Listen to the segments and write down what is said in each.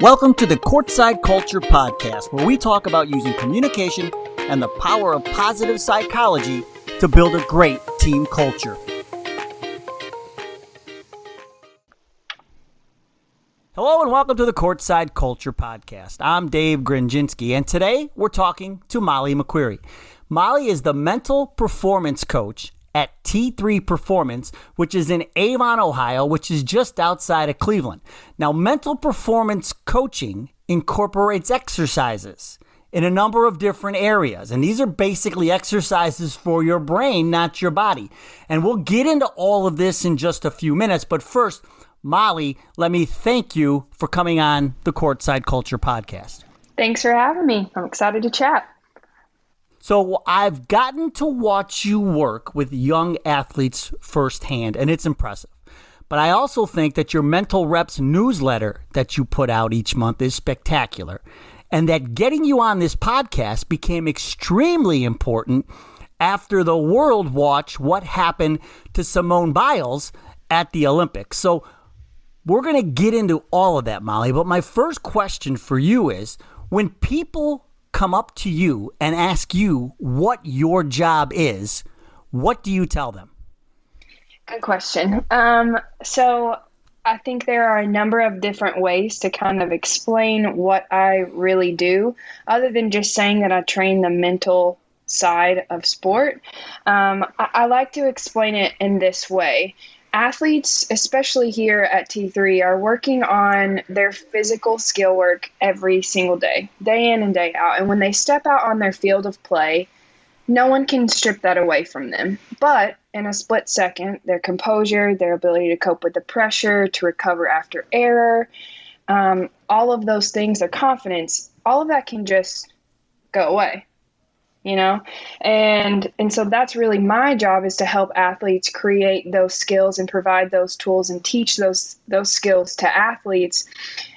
Welcome to the Courtside Culture Podcast, where we talk about using communication and the power of positive psychology to build a great team culture. Hello and welcome to the Courtside Culture Podcast. I'm Dave Grinjinski, and today we're talking to Molly McQuarrie. Molly is the mental performance coach at T3 Performance, which is in Avon, Ohio, which is just outside of Cleveland. Now, mental performance coaching incorporates exercises in a number of different areas. And these are basically exercises for your brain, not your body. And we'll get into all of this in just a few minutes. But first, Molly, let me thank you for coming on the Courtside Culture podcast. Thanks for having me. I'm excited to chat. So I've gotten to watch you work with young athletes firsthand, and it's impressive. But I also think that your Mental Reps newsletter that you put out each month is spectacular, and that getting you on this podcast became extremely important after the world watched what happened to Simone Biles at the Olympics. So we're going to get into all of that, Molly. But my first question for you is when people come up to you and ask you what your job is, what do you tell them? Good question. Um, so I think there are a number of different ways to kind of explain what I really do, other than just saying that I train the mental side of sport. Um, I, I like to explain it in this way athletes, especially here at T3, are working on their physical skill work every single day, day in and day out. And when they step out on their field of play, no one can strip that away from them. But in a split second, their composure, their ability to cope with the pressure, to recover after error, um, all of those things, their confidence, all of that can just go away you know? And and so that's really my job is to help athletes create those skills and provide those tools and teach those those skills to athletes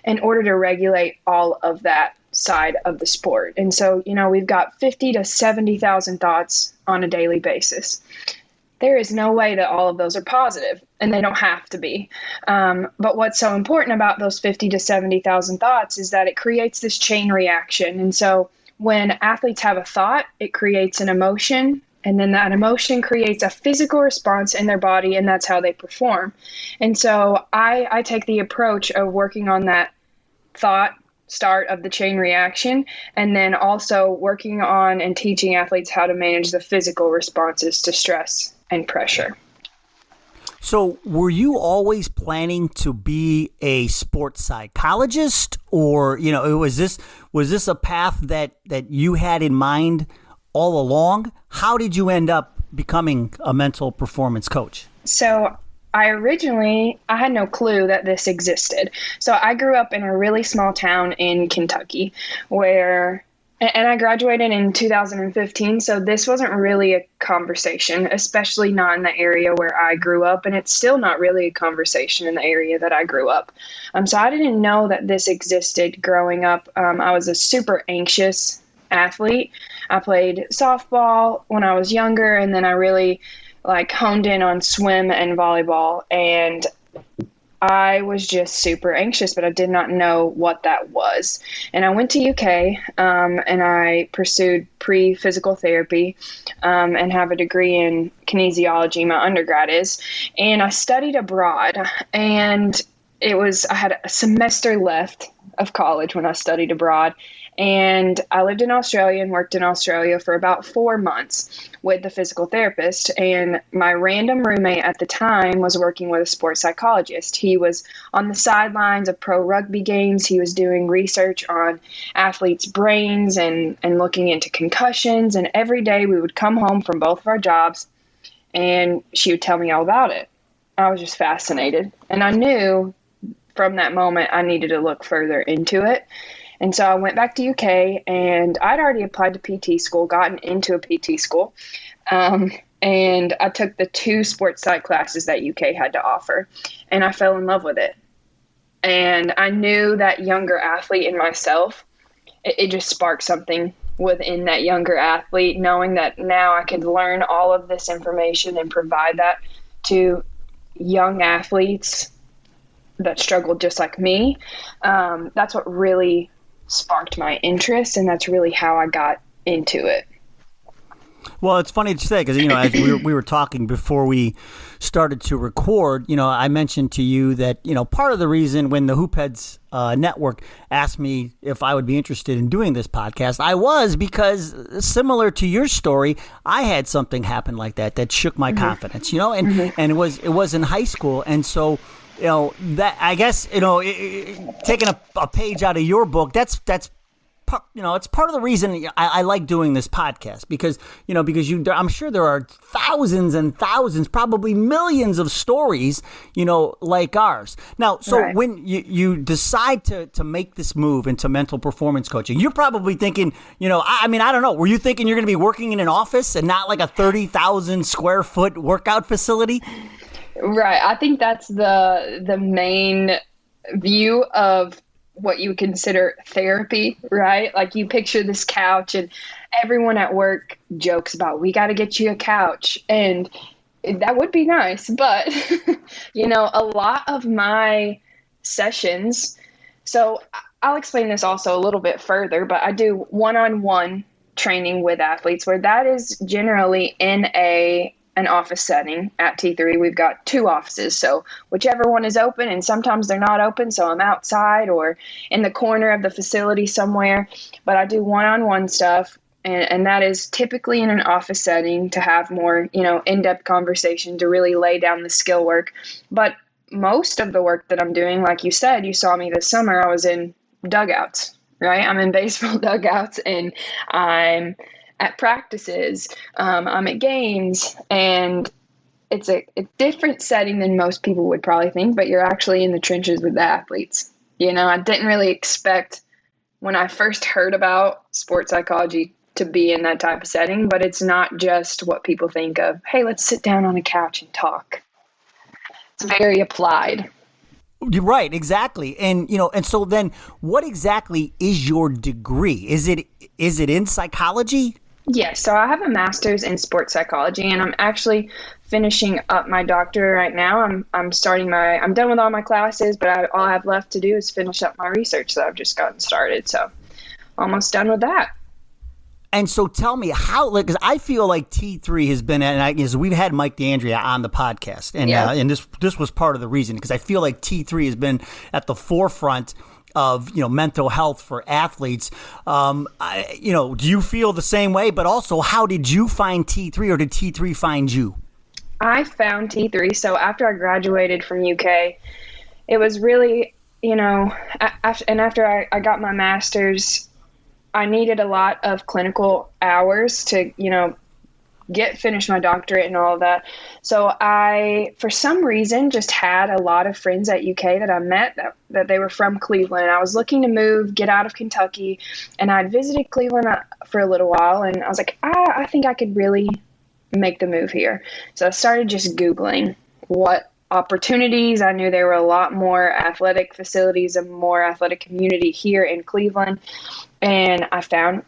in order to regulate all of that side of the sport. And so you know we've got 50 to 70,000 thoughts on a daily basis. There is no way that all of those are positive and they don't have to be. Um, but what's so important about those 50 to 70,000 thoughts is that it creates this chain reaction. And so when athletes have a thought, it creates an emotion, and then that emotion creates a physical response in their body, and that's how they perform. And so I, I take the approach of working on that thought start of the chain reaction, and then also working on and teaching athletes how to manage the physical responses to stress and pressure. So, were you always planning to be a sports psychologist, or you know, was this was this a path that that you had in mind all along? How did you end up becoming a mental performance coach? So, I originally I had no clue that this existed. So I grew up in a really small town in Kentucky where and I graduated in 2015, so this wasn't really a conversation, especially not in the area where I grew up, and it's still not really a conversation in the area that I grew up. Um, so I didn't know that this existed growing up. Um, I was a super anxious athlete. I played softball when I was younger, and then I really like honed in on swim and volleyball, and I was just super anxious, but I did not know what that was. And I went to UK um, and I pursued pre physical therapy um, and have a degree in kinesiology, my undergrad is. And I studied abroad, and it was, I had a semester left of college when I studied abroad. And I lived in Australia and worked in Australia for about four months with the physical therapist. And my random roommate at the time was working with a sports psychologist. He was on the sidelines of pro rugby games. He was doing research on athletes' brains and, and looking into concussions. And every day we would come home from both of our jobs and she would tell me all about it. I was just fascinated. And I knew from that moment I needed to look further into it. And so I went back to UK and I'd already applied to PT school, gotten into a PT school. Um, and I took the two sports psych classes that UK had to offer, and I fell in love with it. And I knew that younger athlete in myself, it, it just sparked something within that younger athlete, knowing that now I could learn all of this information and provide that to young athletes that struggled just like me. Um, that's what really sparked my interest, and that's really how I got into it. Well, it's funny to say because you know as we were, we were talking before we started to record, you know, I mentioned to you that you know part of the reason when the Hoopheads uh, Network asked me if I would be interested in doing this podcast, I was because similar to your story, I had something happen like that that shook my mm-hmm. confidence, you know, and mm-hmm. and it was it was in high school, and so you know that I guess you know it, it, taking a, a, page out of your book that's that's you know, it's part of the reason I, I, like doing this podcast because you know because you I'm sure there are thousands and thousands, probably millions of stories, you know, like ours. Now, so right. when you, you decide to to make this move into mental performance coaching, you're probably thinking, you know, I, I mean, I don't know, were you thinking you're going to be working in an office and not like a thirty thousand square foot workout facility? Right. I think that's the the main view of what you consider therapy, right? Like you picture this couch and everyone at work jokes about we got to get you a couch and that would be nice, but you know, a lot of my sessions so I'll explain this also a little bit further, but I do one-on-one training with athletes where that is generally in a an office setting at T3. We've got two offices, so whichever one is open, and sometimes they're not open, so I'm outside or in the corner of the facility somewhere. But I do one on one stuff. And, and that is typically in an office setting to have more, you know, in-depth conversation to really lay down the skill work. But most of the work that I'm doing, like you said, you saw me this summer. I was in dugouts, right? I'm in baseball dugouts, and I'm at practices, um, I'm at games, and it's a, a different setting than most people would probably think, but you're actually in the trenches with the athletes. You know, I didn't really expect when I first heard about sports psychology to be in that type of setting, but it's not just what people think of, hey, let's sit down on a couch and talk. It's very applied. Right, exactly. And you know, and so then what exactly is your degree? Is it is it in psychology? Yes, so I have a master's in sports psychology, and I'm actually finishing up my doctorate right now. I'm I'm starting my I'm done with all my classes, but I, all I have left to do is finish up my research that I've just gotten started. So almost done with that. And so tell me how, like, because I feel like T3 has been, and I, because we've had Mike D'Andrea on the podcast, and yeah. uh, and this this was part of the reason because I feel like T3 has been at the forefront of you know mental health for athletes. Um, I, you know, do you feel the same way? But also, how did you find T three, or did T three find you? I found T three. So after I graduated from UK, it was really you know, after, and after I, I got my master's, I needed a lot of clinical hours to you know get finish my doctorate and all that. So I, for some reason, just had a lot of friends at UK that I met that, that they were from Cleveland. I was looking to move, get out of Kentucky, and I'd visited Cleveland uh, for a little while, and I was like, ah, I think I could really make the move here. So I started just Googling what opportunities. I knew there were a lot more athletic facilities and more athletic community here in Cleveland, and I found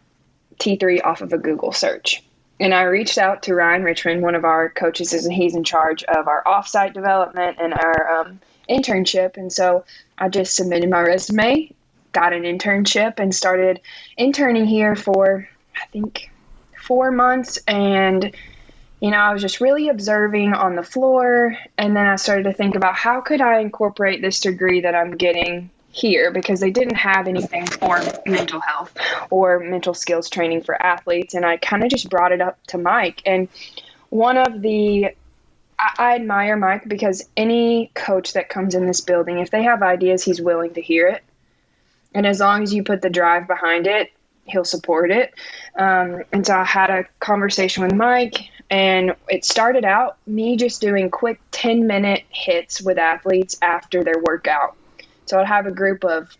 T3 off of a Google search and I reached out to Ryan Richmond, one of our coaches, and he's in charge of our offsite development and our um, internship. And so I just submitted my resume, got an internship, and started interning here for I think four months. And you know, I was just really observing on the floor, and then I started to think about how could I incorporate this degree that I'm getting here because they didn't have anything for mental health or mental skills training for athletes. And I kind of just brought it up to Mike. And one of the I, admire Mike because any coach that comes in this building, if they have ideas, he's willing to hear it. And as long as you put the drive behind it, he'll support it. Um, and so I had a conversation with Mike, and it started out me just doing quick 10 minute hits with athletes after their workout. So I'd have a group of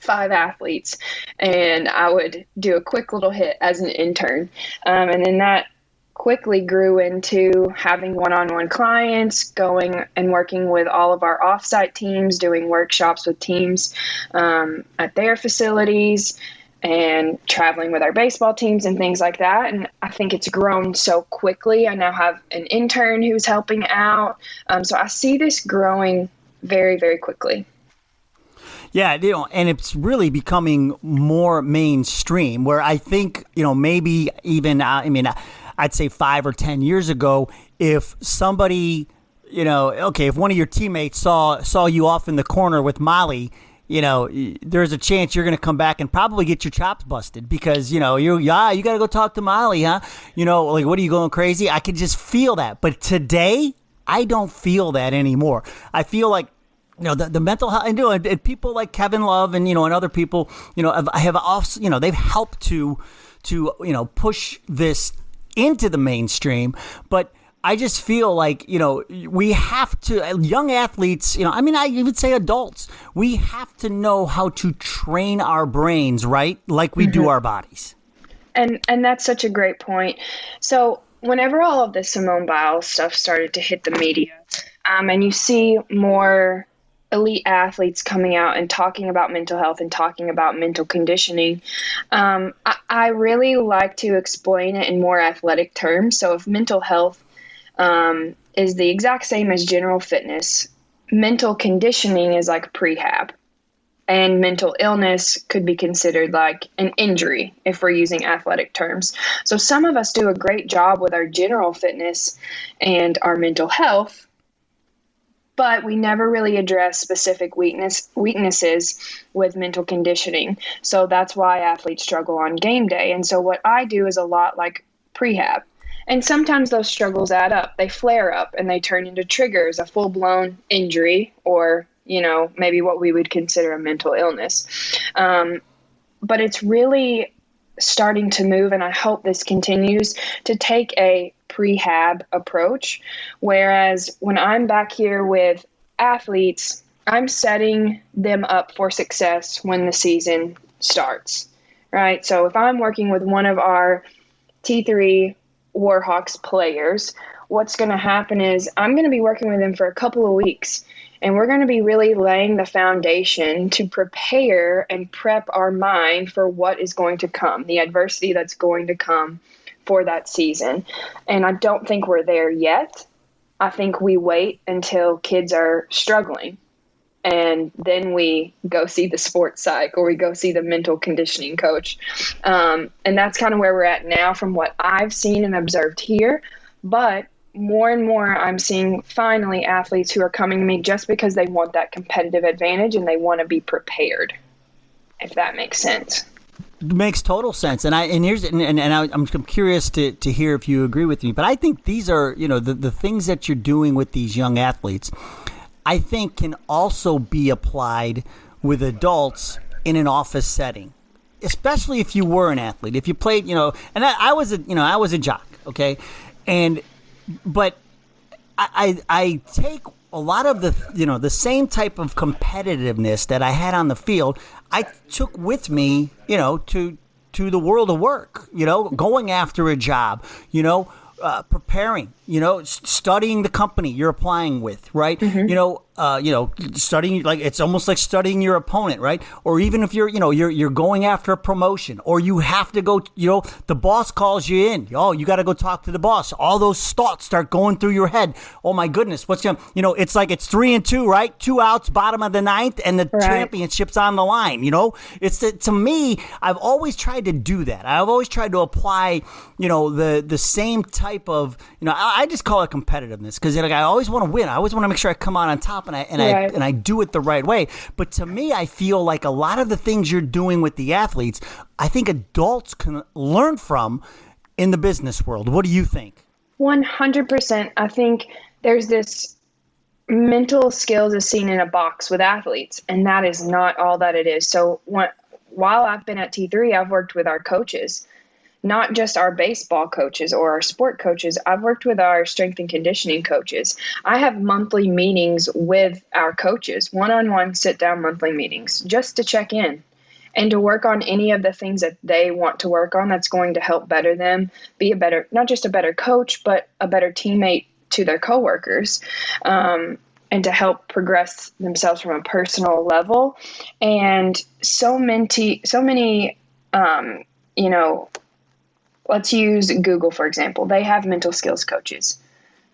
five athletes and I would do a quick little hit as an intern. Um, and then that quickly grew into having one on one clients, going and working with all of our offsite teams, doing workshops with teams um, at their facilities. And traveling with our baseball teams and things like that. And I think it's grown so quickly. I now have an intern who's helping out. Um, so I see this growing very, very quickly. Yeah, you know, and it's really becoming more mainstream. Where I think, you know, maybe even, uh, I mean, I'd say five or ten years ago, if somebody, you know, okay, if one of your teammates saw saw you off in the corner with Molly, you know, there's a chance you're going to come back and probably get your chops busted because, you know, you yeah, you got to go talk to Molly, huh? You know, like what are you going crazy? I could just feel that. But today, I don't feel that anymore. I feel like you know the, the mental health and, you know, and, people like Kevin Love and you know and other people you know have, have also you know they've helped to to you know push this into the mainstream. But I just feel like you know we have to young athletes you know I mean I even say adults we have to know how to train our brains right? Like we mm-hmm. do our bodies. And and that's such a great point. So whenever all of this Simone Biles stuff started to hit the media um, and you see more elite athletes coming out and talking about mental health and talking about mental conditioning. Um, I, I, really like to explain it in more athletic terms. So, if mental health um, is the exact same as general fitness, mental conditioning is like prehab. And mental illness could be considered like an injury if we're using athletic terms. So, some of us do a great job with our general fitness and our mental health but we never really address specific weakness weaknesses with mental conditioning. So that's why athletes struggle on game day. And so what I do is a lot like prehab. And sometimes those struggles add up. They flare up and they turn into triggers, a full-blown injury or, you know, maybe what we would consider a mental illness. Um, but it's really starting to move, and I hope this continues to take a prehab approach. Whereas when I'm back here with athletes, I'm setting them up for success when the season starts, right? So if I'm working with one of our T3 Warhawks players, what's going to happen is I'm going to be working with them for a couple of weeks and we're going to be really laying the foundation to prepare and prep our mind for what is going to come, the adversity that's going to come for that season. And I don't think we're there yet. I think we wait until kids are struggling and then we go see the sports psych or we go see the mental conditioning coach. Um, and that's kind of where we're at now from what I've seen and observed here. But more and more I'm seeing finally athletes who are coming to me just because they want that competitive advantage and they want to be prepared, if that makes sense. Makes total sense, and I and here's and, and, and I, am curious to, to hear if you agree with me. But I think these are you know the the things that you're doing with these young athletes, I think can also be applied with adults in an office setting, especially if you were an athlete. If you played, you know, and I, I was a you know I was a jock, okay, and but I, I, I take a lot of the you know the same type of competitiveness that I had on the field. I took with me, you know, to to the world of work. You know, going after a job. You know, uh, preparing. You know, studying the company you're applying with, right? Mm-hmm. You know, uh, you know, studying like it's almost like studying your opponent, right? Or even if you're, you know, you're you're going after a promotion, or you have to go, you know, the boss calls you in. Oh, you got to go talk to the boss. All those thoughts start going through your head. Oh my goodness, what's going? You know, it's like it's three and two, right? Two outs, bottom of the ninth, and the right. championship's on the line. You know, it's the, to me. I've always tried to do that. I've always tried to apply, you know, the the same type of, you know, I, I just call it competitiveness because like I always want to win. I always want to make sure I come out on top and I and right. I and I do it the right way. But to me, I feel like a lot of the things you're doing with the athletes, I think adults can learn from in the business world. What do you think? One hundred percent. I think there's this mental skills is seen in a box with athletes, and that is not all that it is. So when, while I've been at T3, I've worked with our coaches not just our baseball coaches or our sport coaches. I've worked with our strength and conditioning coaches. I have monthly meetings with our coaches, one on one sit down monthly meetings, just to check in and to work on any of the things that they want to work on that's going to help better them be a better, not just a better coach, but a better teammate to their coworkers. Um, and to help progress themselves from a personal level. And so many, so many, um, you know, let's use Google for example. They have mental skills coaches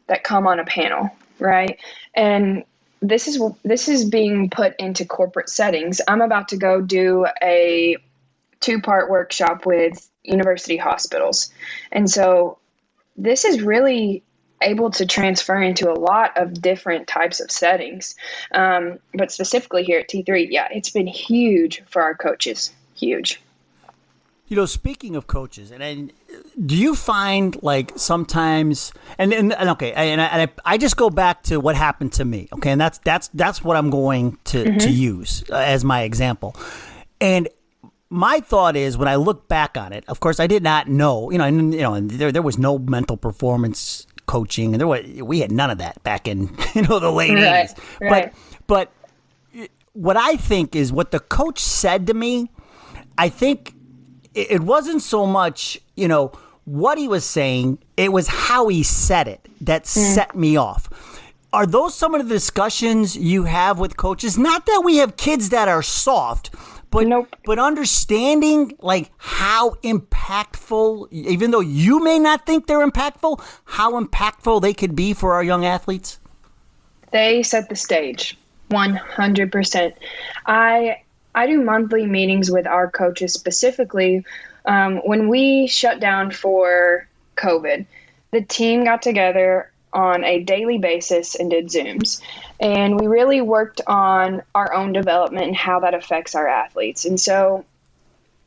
that come on a panel, right? And this is this is being put into corporate settings. I'm about to go do a two part workshop with university hospitals, and so this is really able to transfer into a lot of different types of settings. Um, but specifically here at T3, yeah, it's been huge for our coaches. Huge. You know, speaking of coaches, and, and do you find like sometimes, and, and, and okay, and, I, and I, I, just go back to what happened to me, okay, and that's that's that's what I'm going to mm-hmm. to use uh, as my example, and my thought is when I look back on it, of course, I did not know, you know, and you know, and there there was no mental performance coaching, and there was we had none of that back in you know the late. Right, right. But but what I think is what the coach said to me. I think it wasn't so much you know what he was saying; it was how he said it that mm. set me off. Are those some of the discussions you have with coaches? Not that we have kids that are soft, but nope. but understanding like how impactful, even though you may not think they're impactful, how impactful they could be for our young athletes. They set the stage, one hundred percent. I I do monthly meetings with our coaches specifically. Um, when we shut down for COVID, the team got together on a daily basis and did Zooms. And we really worked on our own development and how that affects our athletes. And so,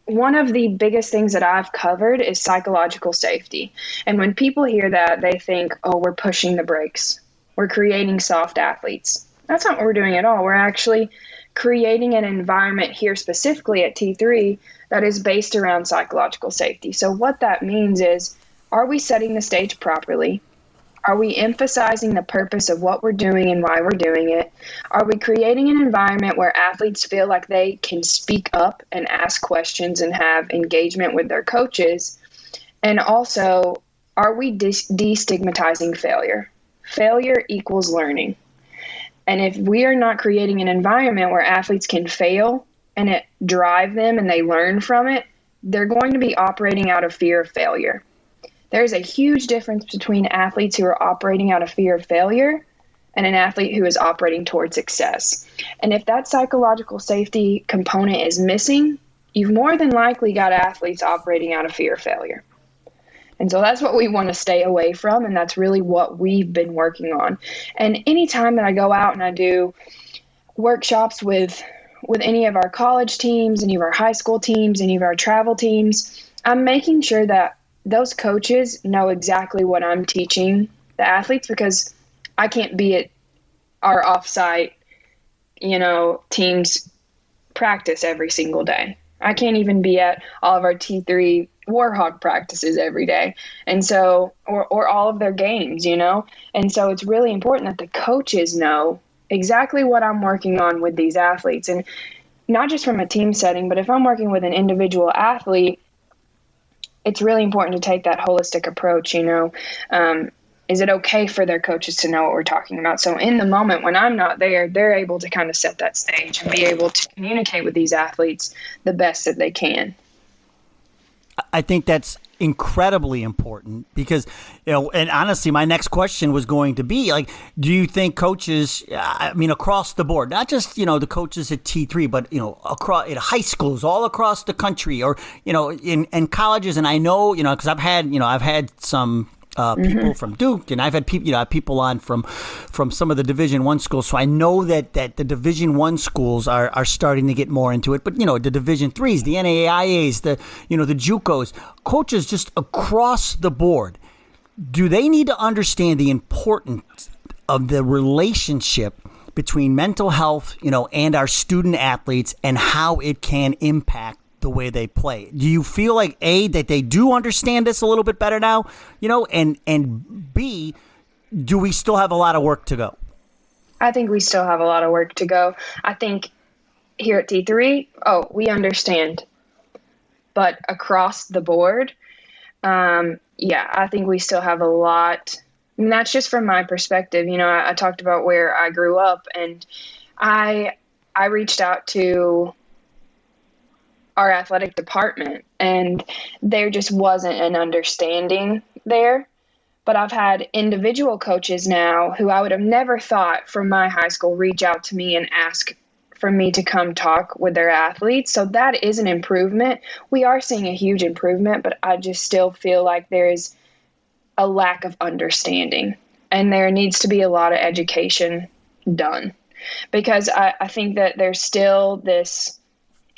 one of the biggest things that I've covered is psychological safety. And when people hear that, they think, oh, we're pushing the brakes, we're creating soft athletes. That's not what we're doing at all. We're actually creating an environment here specifically at T3 that is based around psychological safety. So, what that means is, are we setting the stage properly? Are we emphasizing the purpose of what we're doing and why we're doing it? Are we creating an environment where athletes feel like they can speak up and ask questions and have engagement with their coaches? And also, are we destigmatizing failure? Failure equals learning. And if we are not creating an environment where athletes can fail and it drive them and they learn from it, they're going to be operating out of fear of failure. There's a huge difference between athletes who are operating out of fear of failure and an athlete who is operating towards success. And if that psychological safety component is missing, you've more than likely got athletes operating out of fear of failure. And so that's what we want to stay away from. And that's really what we've been working on. And anytime that I go out and I do workshops with with any of our college teams, any of our high school teams, any of our travel teams, I'm making sure that those coaches know exactly what I'm teaching the athletes because I can't be at our offsite, you know, teams practice every single day. I can't even be at all of our T3 Warhawk practices every day. And so, or, or all of their games, you know? And so it's really important that the coaches know exactly what I'm working on with these athletes. And not just from a team setting, but if I'm working with an individual athlete, it's really important to take that holistic approach. You know, um, is it okay for their coaches to know what we're talking about? So in the moment when I'm not there, they're able to kind of set that stage and be able to communicate with these athletes the best that they can. I think that's incredibly important because you know and honestly my next question was going to be like do you think coaches i mean across the board not just you know the coaches at t3 but you know across at high schools all across the country or you know in, in colleges? And i know you know because i've had you know i've had some uh, people mm-hmm. from Duke, and I've had people, you know, people on from from some of the Division One schools. So I know that that the Division One schools are are starting to get more into it. But you know, the Division threes, the NAIAs, the you know the JUCOs, coaches just across the board. Do they need to understand the importance of the relationship? between mental health, you know, and our student athletes and how it can impact the way they play. Do you feel like a that they do understand this a little bit better now, you know, and and b do we still have a lot of work to go? I think we still have a lot of work to go. I think here at T3, oh, we understand. But across the board, um, yeah, I think we still have a lot. And that's just from my perspective. You know, I, I talked about where I grew up, and I I reached out to our athletic department and there just wasn't an understanding there But I've had individual coaches now who I would have never thought from my high school reach out to me and ask for me to come talk with their athletes. So that is an improvement. We are seeing a huge improvement, but I just still feel like there is a lack of understanding and there needs to be a lot of education done because I, I think that there's still this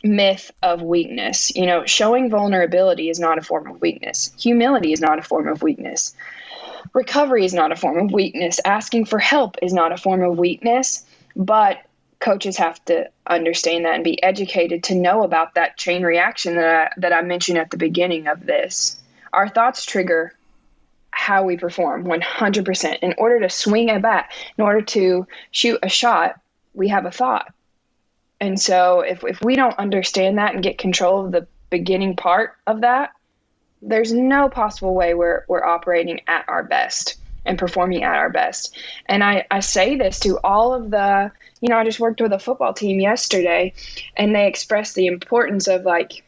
myth of weakness. You know, showing vulnerability is not a form of weakness, humility is not a form of weakness. Recovery is not a form of weakness. Asking for help is not a form of weakness. But coaches have to understand that and be educated to know about that chain reaction that I, that I mentioned at the beginning of this. Our thoughts trigger how we perform 100%. In order to swing a bat, in order to shoot a shot, we have a thought. And so if, if we don't understand that and get control of the beginning part of that, there's no possible way we're, we're operating at our best and performing at our best. And I, I say this to all of the, you know, I just worked with a football team yesterday and they expressed the importance of like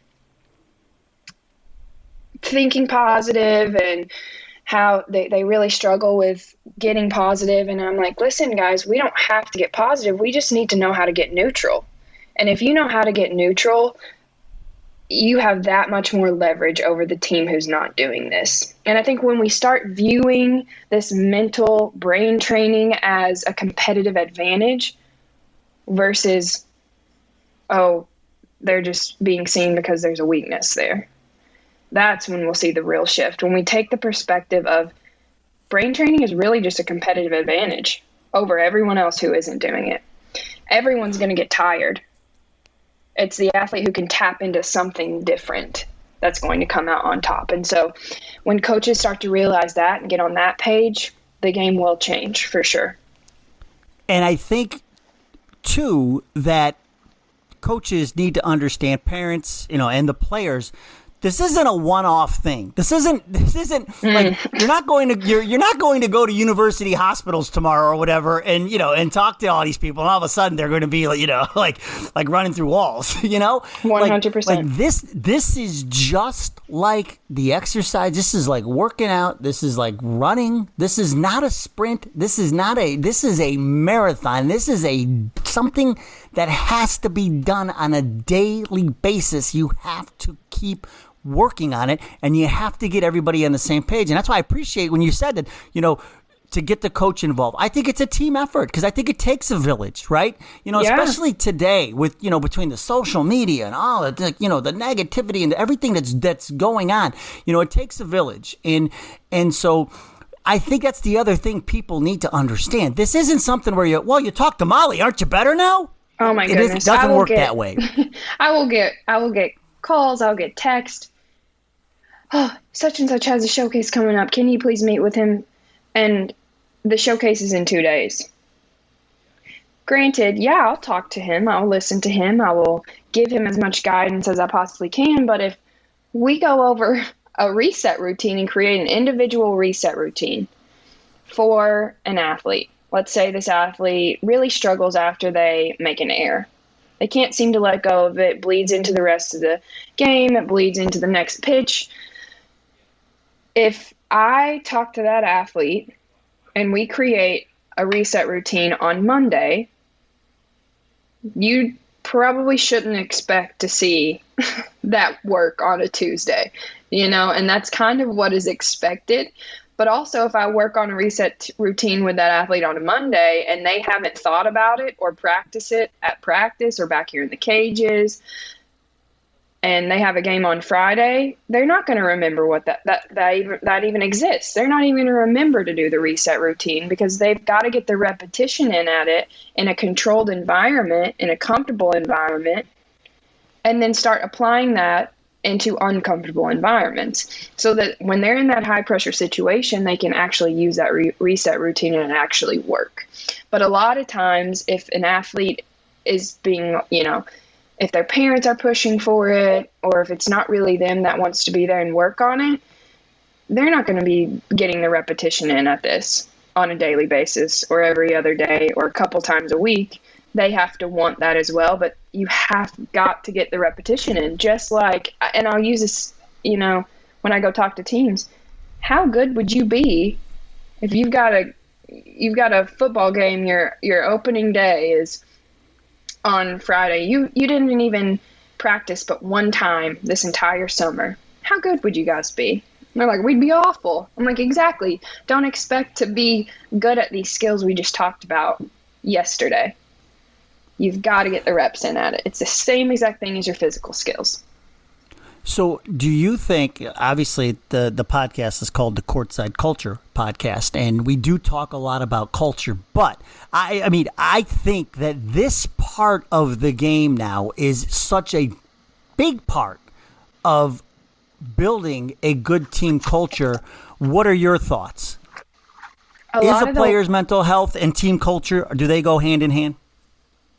thinking positive and how they, they really struggle with getting positive. positive and i'm like listen guys we don't have to get positive we just need to know how to get neutral and if you know how to get neutral you have that much more leverage over the team who's not doing this and i think when we start viewing this mental brain training as a competitive advantage versus oh they're just being seen because there's a weakness there that's when we'll see the real shift. When we take the perspective of brain training is really just a competitive advantage over everyone else who isn't doing it. Everyone's going to get tired. It's the athlete who can tap into something different that's going to come out on top. And so when coaches start to realize that and get on that page, the game will change for sure. And I think, too, that coaches need to understand parents, you know, and the players this isn't a one-off thing. This isn't this isn't mm. like you're not going to you're you're not going to go to university hospitals tomorrow or whatever and you know and talk to all these people and all of a sudden they're going to be you know like like running through walls, you know? 100%. Like, like this this is just like the exercise. This is like working out. This is like running. This is not a sprint. This is not a this is a marathon. This is a something that has to be done on a daily basis. You have to keep working on it and you have to get everybody on the same page. And that's why I appreciate when you said that, you know, to get the coach involved. I think it's a team effort because I think it takes a village, right? You know, yeah. especially today with you know between the social media and all the you know the negativity and everything that's that's going on. You know, it takes a village, and and so. I think that's the other thing people need to understand. This isn't something where you, well, you talk to Molly, aren't you better now? Oh my goodness, it doesn't work get, that way. I will get, I will get calls, I'll get text, oh, such and such has a showcase coming up. Can you please meet with him? And the showcase is in two days. Granted, yeah, I'll talk to him. I'll listen to him. I will give him as much guidance as I possibly can. But if we go over a reset routine and create an individual reset routine for an athlete, let's say this athlete really struggles after they make an error. They can't seem to let go of it, bleeds into the rest of the game, it bleeds into the next pitch if I talk to that athlete and we create a reset routine on Monday, you probably shouldn't expect to see that work on a Tuesday, you know, and that's kind of what is expected. But also, if I work on a reset routine with that athlete on a Monday and they haven't thought about it or practice it at practice or back here in the cages, and they have a game on Friday, they're not going to remember what that that that even, that even exists. They're not even going to remember to do the reset routine because they've got to get the repetition in at it in a controlled environment, in a comfortable environment, and then start applying that into uncomfortable environments so that when they're in that high pressure situation they can actually use that re- reset routine and actually work but a lot of times if an athlete is being you know if their parents are pushing for it or if it's not really them that wants to be there and work on it, they're not going to be getting the repetition in at this on a daily basis or every other day or a couple times a week. They have to want that as well, but you have got to get the repetition in. Just like, and I'll use this, you know, when I go talk to teams, how good would you be if you've got a you've got a football game, your your opening day is on Friday. You you didn't even practice but one time this entire summer. How good would you guys be? And they're like, we'd be awful. I'm like, exactly. Don't expect to be good at these skills we just talked about yesterday. You've got to get the reps in at it. It's the same exact thing as your physical skills. So, do you think? Obviously, the the podcast is called the Courtside Culture Podcast, and we do talk a lot about culture. But I, I mean, I think that this part of the game now is such a big part of building a good team culture. What are your thoughts? A is a of the- player's mental health and team culture do they go hand in hand?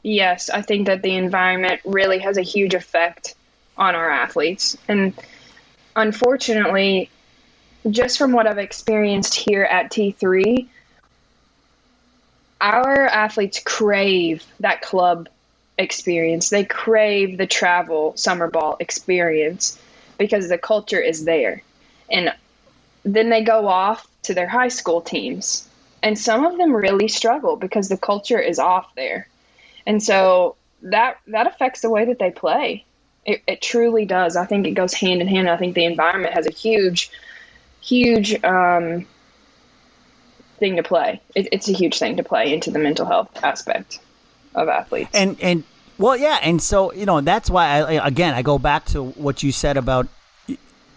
Yes, I think that the environment really has a huge effect on our athletes. And unfortunately, just from what I've experienced here at T3, our athletes crave that club experience. They crave the travel summer ball experience because the culture is there. And then they go off to their high school teams. And some of them really struggle because the culture is off there. And so that that affects the way that they play. It, it truly does. I think it goes hand in hand. I think the environment has a huge, huge um, thing to play. It, it's a huge thing to play into the mental health aspect of athletes. and and well yeah and so you know that's why I, again i go back to what you said about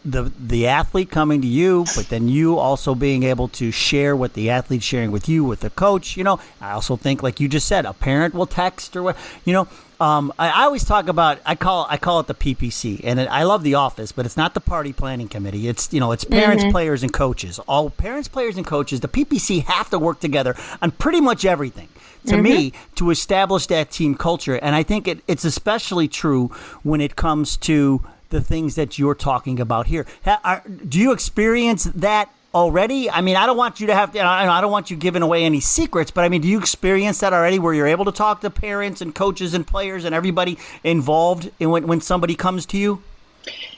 the the athlete coming to you but then you also being able to share what the athlete's sharing with you with the coach you know i also think like you just said a parent will text or what you know um, I, I always talk about I call I call it the PPC, and it, I love the office, but it's not the party planning committee. It's you know it's parents, players, and coaches. All parents, players, and coaches. The PPC have to work together on pretty much everything to me to establish that team culture. And I think it, it's especially true when it comes to the things that you're talking about here. Ha, are, do you experience that already? I mean, I don't want you to have to, I don't want you giving away any secrets, but I mean, do you experience that already where you're able to talk to parents and coaches and players and everybody involved in when, when somebody comes to you?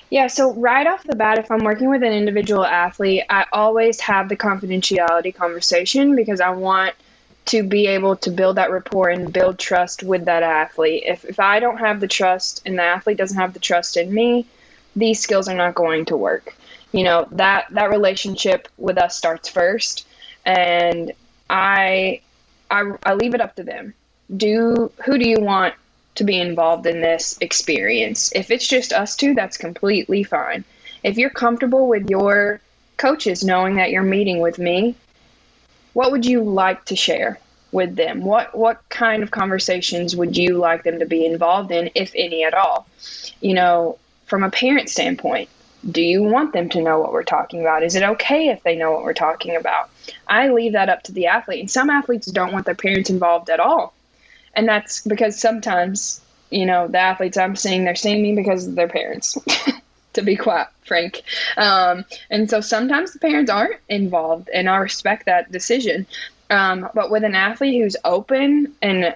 Yeah, so right off the bat, if I'm working with an individual athlete, I always have the confidentiality conversation because I want to be able to build that rapport and build trust with that athlete. If, if I don't have the trust and the athlete doesn't have the trust in me, these skills are not going to work. You know, that, that relationship with us starts first. And I, I, I leave it up to them. Do who do you want to be involved in this experience. If it's just us two, that's completely fine. If you're comfortable with your coaches knowing that you're meeting with me, what would you like to share with them? What what kind of conversations would you like them to be involved in, if any at all? You know, from a parent standpoint, do you want them to know what we're talking about? Is it okay if they know what we're talking about? I leave that up to the athlete. And some athletes don't want their parents involved at all and that's because sometimes you know the athletes i'm seeing they're seeing me because of their parents to be quite frank. Um, and so sometimes the parents aren't involved and i respect that decision. Um, but with an athlete who's open and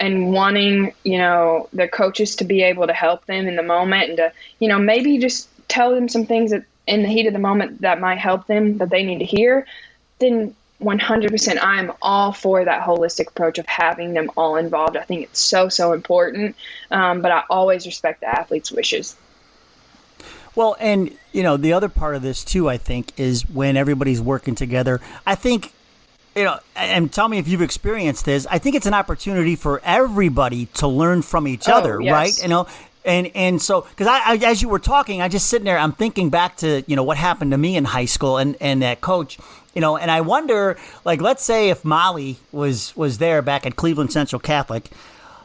and wanting you know their coaches to be able to help them in the moment and to you know maybe just tell them some things that in the heat of the moment that might help them that they need to hear then 100% i'm all for that holistic approach of having them all involved. I think it's so so important. Um, but i always respect the athlete's wishes Well, and you know, the other part of this too, I think, is when everybody's working together. I think, you know, and tell me if you've experienced this. I think it's an opportunity for everybody to learn from each Oh, other, yes. right? You know, and and so because I, I, as you were talking, I just sitting there, I'm thinking back to you know what happened to me in high school and and that coach. You know, and I wonder, like, let's say if Molly was was there back at Cleveland Central Catholic,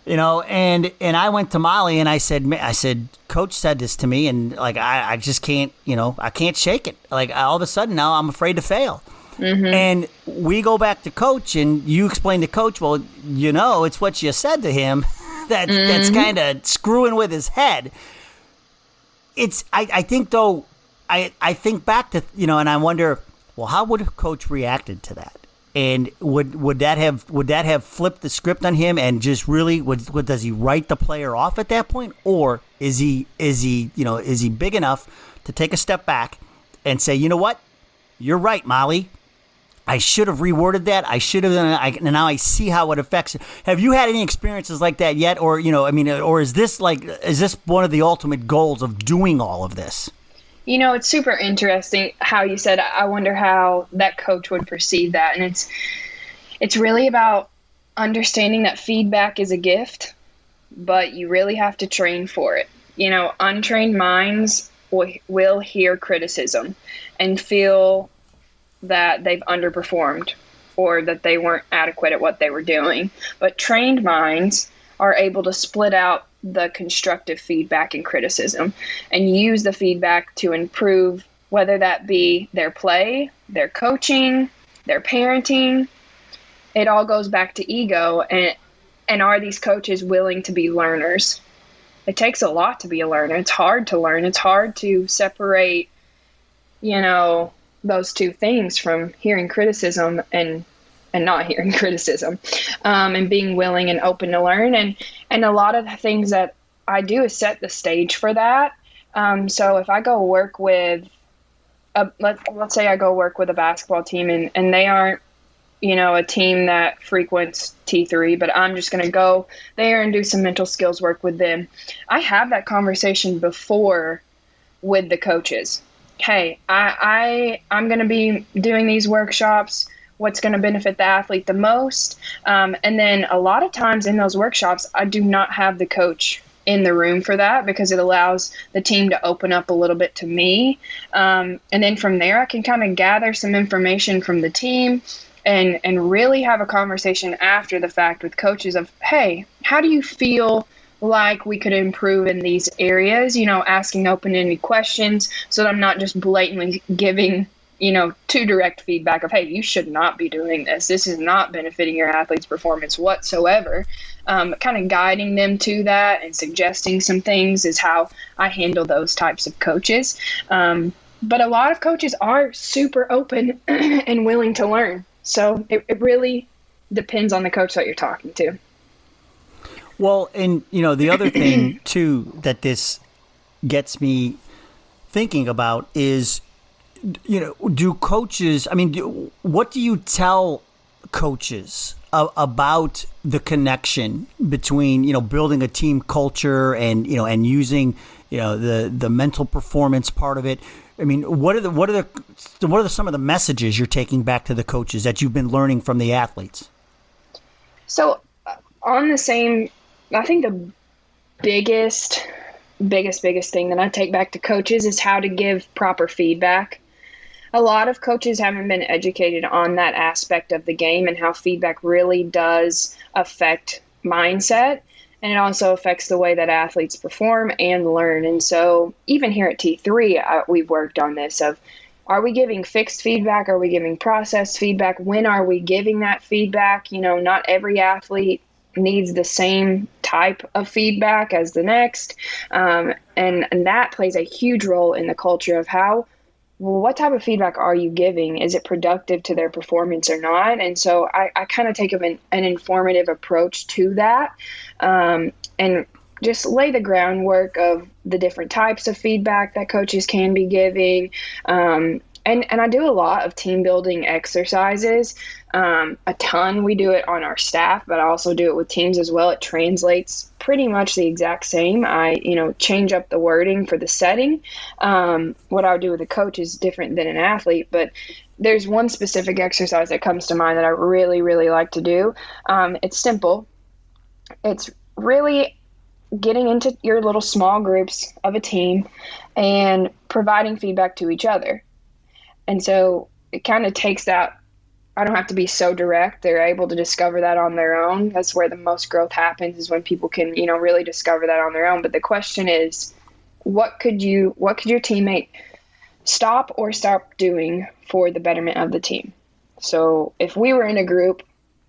you know and and i went to molly and i said i said coach said this to me and like i, I just can't you know i can't shake it. Like all of a sudden now i'm afraid to fail. Mm-hmm. And we go back to coach and you explain to coach well you know it's what you said to him that that's mm-hmm. kind of screwing with his head. It's I, I think though I I think back to you know and I wonder well how would coach reacted to that and would would that have would that have flipped the script on him and just really would, would does he write the player off at that point or is he is he you know is he big enough to take a step back and say you know what you're right Molly I should have reworded that. I should have done I, and now I see how it affects. Have you had any experiences like that yet, or you know, I mean, or is this like is this one of the ultimate goals of doing all of this? You know, it's super interesting how you said. I wonder how that coach would perceive that, and it's it's really about understanding that feedback is a gift, but you really have to train for it. You know, untrained minds will, will hear criticism and feel that they've underperformed or that they weren't adequate at what they were doing. But trained minds are able to split out the constructive feedback and criticism and use the feedback to improve whether that be their play, their coaching, their parenting. It all goes back to ego and and are these coaches willing to be learners? It takes a lot to be a learner. It's hard to learn. It's hard to separate, you know, those two things from hearing criticism and and not hearing criticism um, and being willing and open to learn. And and a lot of the things that i do is set the stage for that. Um, so if i go work with a, let, let's say i go work with a basketball team and, and they aren't you know a team that frequents t3 but i'm just going to go there and do some mental skills work with them i have that conversation before with the coaches. Hey, I, I I'm going to be doing these workshops. What's going to benefit the athlete the most? Um, and then a lot of times in those workshops, I do not have the coach in the room for that because it allows the team to open up a little bit to me. Um, and then from there, I can kind of gather some information from the team and and really have a conversation after the fact with coaches of, hey, how do you feel? like we could improve in these areas, you know, asking open ended questions so that I'm not just blatantly giving, you know, to direct feedback of, hey, you should not be doing this. This is not benefiting your athlete's performance whatsoever. Um, kind of guiding them to that and suggesting some things is how I handle those types of coaches. Um, but a lot of coaches are super open and willing to learn. So it, it really depends on the coach that you're talking to. Well, and you know the other thing too that this gets me thinking about is you know do coaches i mean do, what do you tell coaches about the connection between you know building a team culture and you know and using you know the the mental performance part of it i mean what are the what are the what are the, some of the messages you're taking back to the coaches that you've been learning from the athletes so uh, on the same I think the biggest, biggest, biggest thing that I take back to coaches is how to give proper feedback. A lot of coaches haven't been educated on that aspect of the game and how feedback really does affect mindset. And it also affects the way that athletes perform and learn. And so, even here at T3, uh, we've worked on this of are we giving fixed feedback? Are we giving processed feedback? When are we giving that feedback? You know, not every athlete needs the same type of feedback as the next. Um, and, and that plays a huge role in the culture of how what type of feedback are you giving? Is it productive to their performance or not? And so I, I kind of take an, an informative approach to that um, and just lay the groundwork of the different types of feedback that coaches can be giving. Um, and, and I do a lot of team building exercises um, a ton. We do it on our staff, but I also do it with teams as well. It translates pretty much the exact same. I, you know, change up the wording for the setting. Um, what I would do with a coach is different than an athlete, but there's one specific exercise that comes to mind that I really, really like to do. Um, it's simple. It's really getting into your little small groups of a team and providing feedback to each other. And so it kind of takes that I don't have to be so direct. They're able to discover that on their own. That's where the most growth happens is when people can, you know, really discover that on their own. But the question is, what could you what could your teammate stop or stop doing for the betterment of the team? So if we were in a group,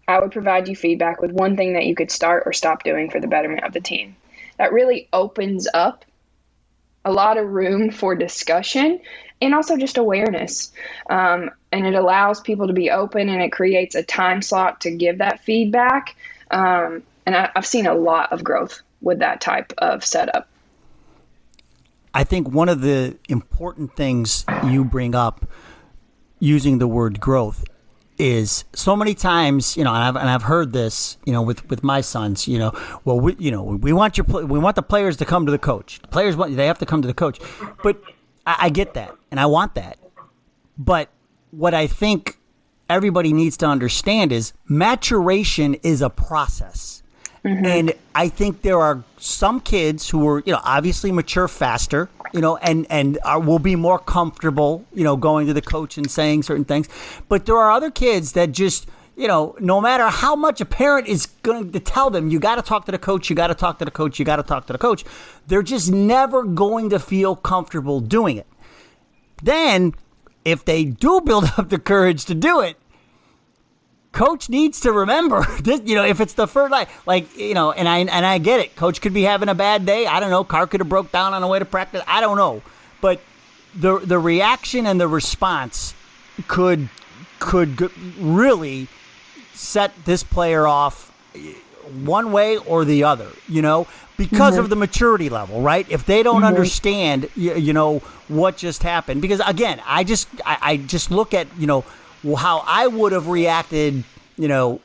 I would provide you feedback with one thing that you could start or stop doing for the betterment of the team. That really opens up a lot of room for discussion and also just awareness. Um, and it allows people to be open and it creates a time slot to give that feedback. Um, and I, I've seen a lot of growth with that type of setup. I think one of the important things you bring up using the word growth is so many times, you know, and I've, and I've heard this, you know, with, with my sons, you know, well, we, you know, we want your, we want the players to come to the coach. The players want, they have to come to the coach. But I, I get that and I want that. But what I think everybody needs to understand is maturation is a process. Mm-hmm. And I think there are some kids who are, you know, obviously mature faster, you know, and and are, will be more comfortable, you know, going to the coach and saying certain things. But there are other kids that just, you know, no matter how much a parent is going to tell them, you got to talk to the coach, you got to talk to the coach, you got to talk to the coach, they're just never going to feel comfortable doing it. Then, if they do build up the courage to do it, coach needs to remember this you know if it's the first night like you know and i and i get it. Coach could be having a bad day. I don't know. Car could have broke down on the way to practice. I don't know. But the the reaction and the response could could really set this player off one way or the other you know because mm-hmm. of the maturity level right if they don't mm-hmm. understand you, you, know what just happened because again i just I, I just look at you know how I would have reacted, you know,